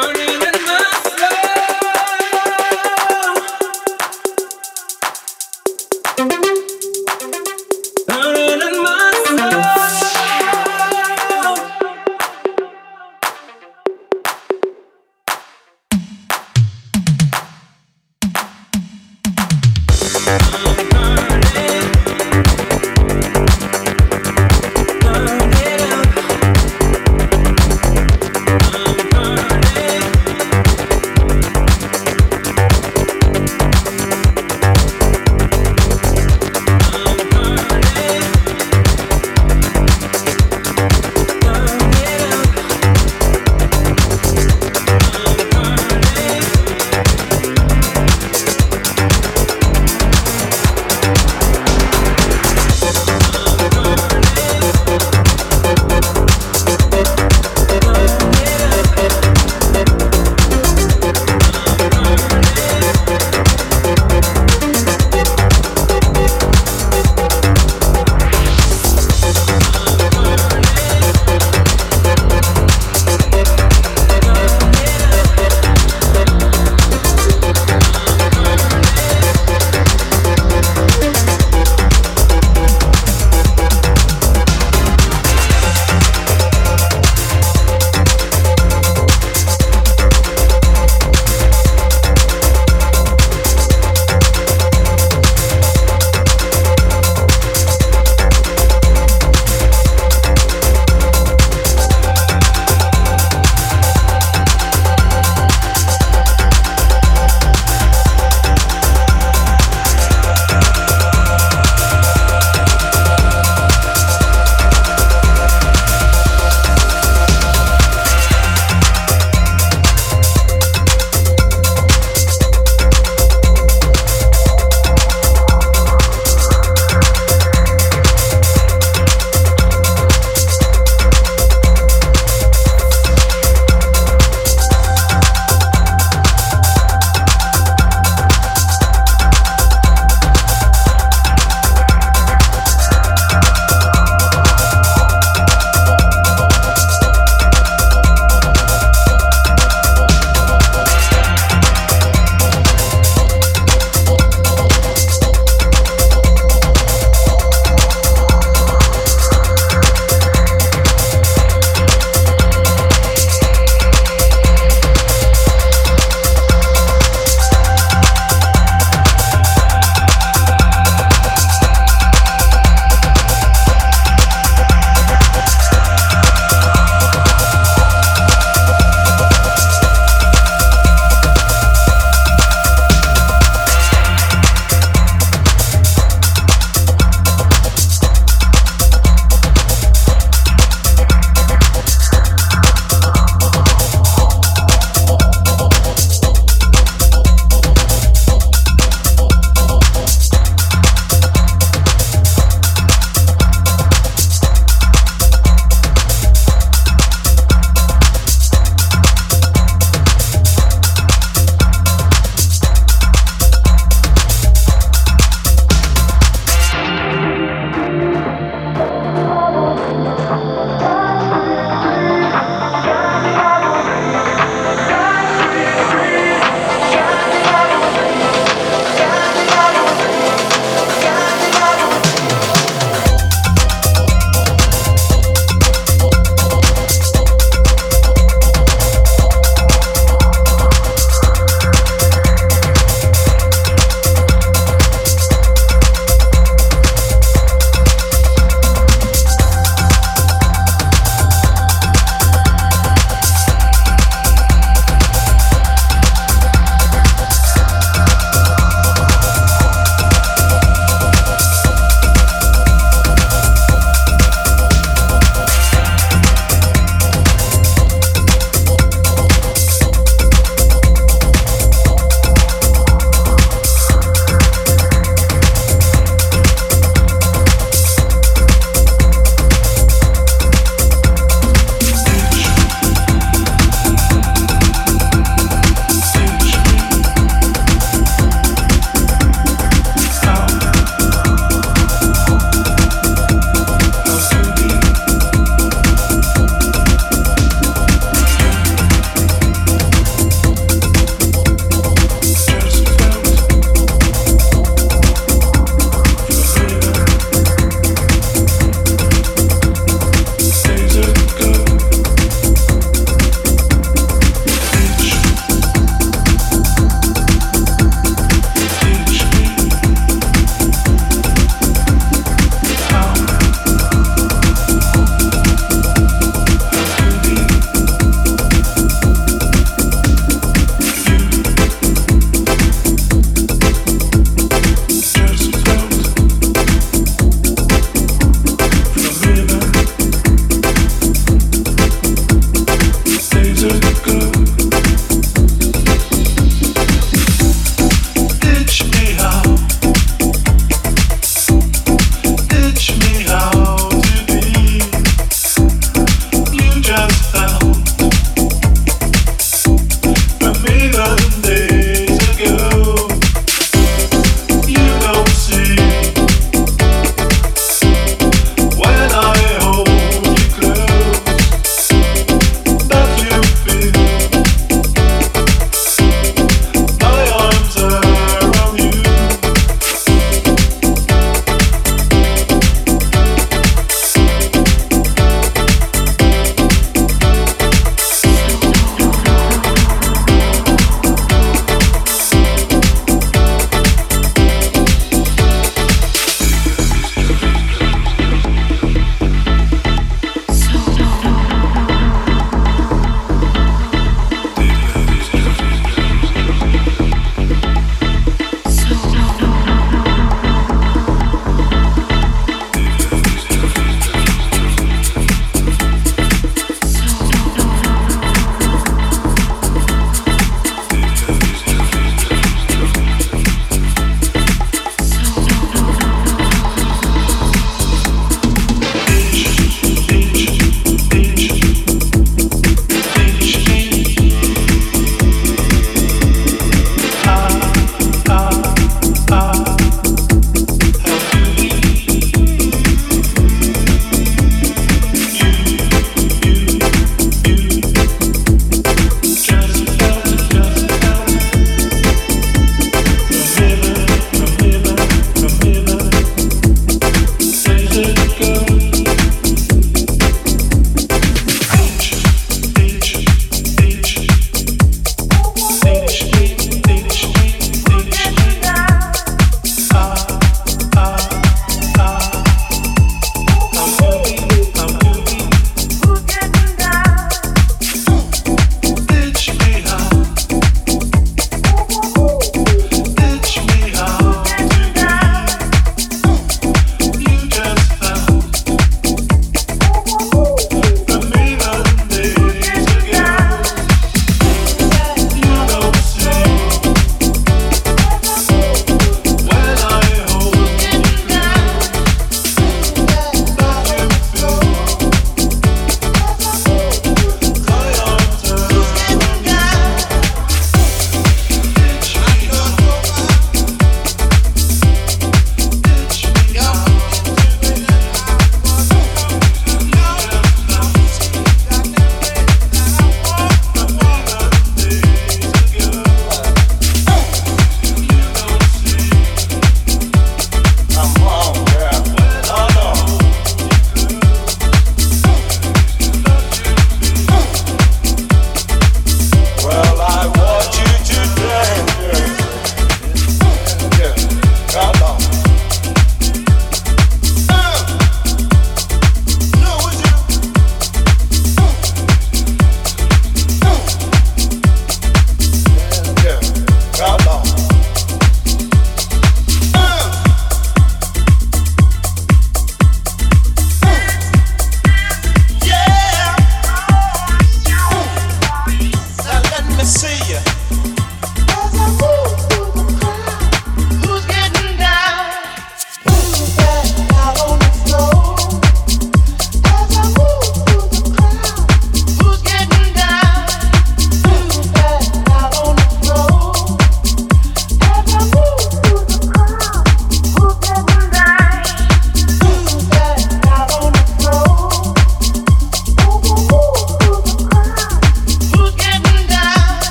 burning in my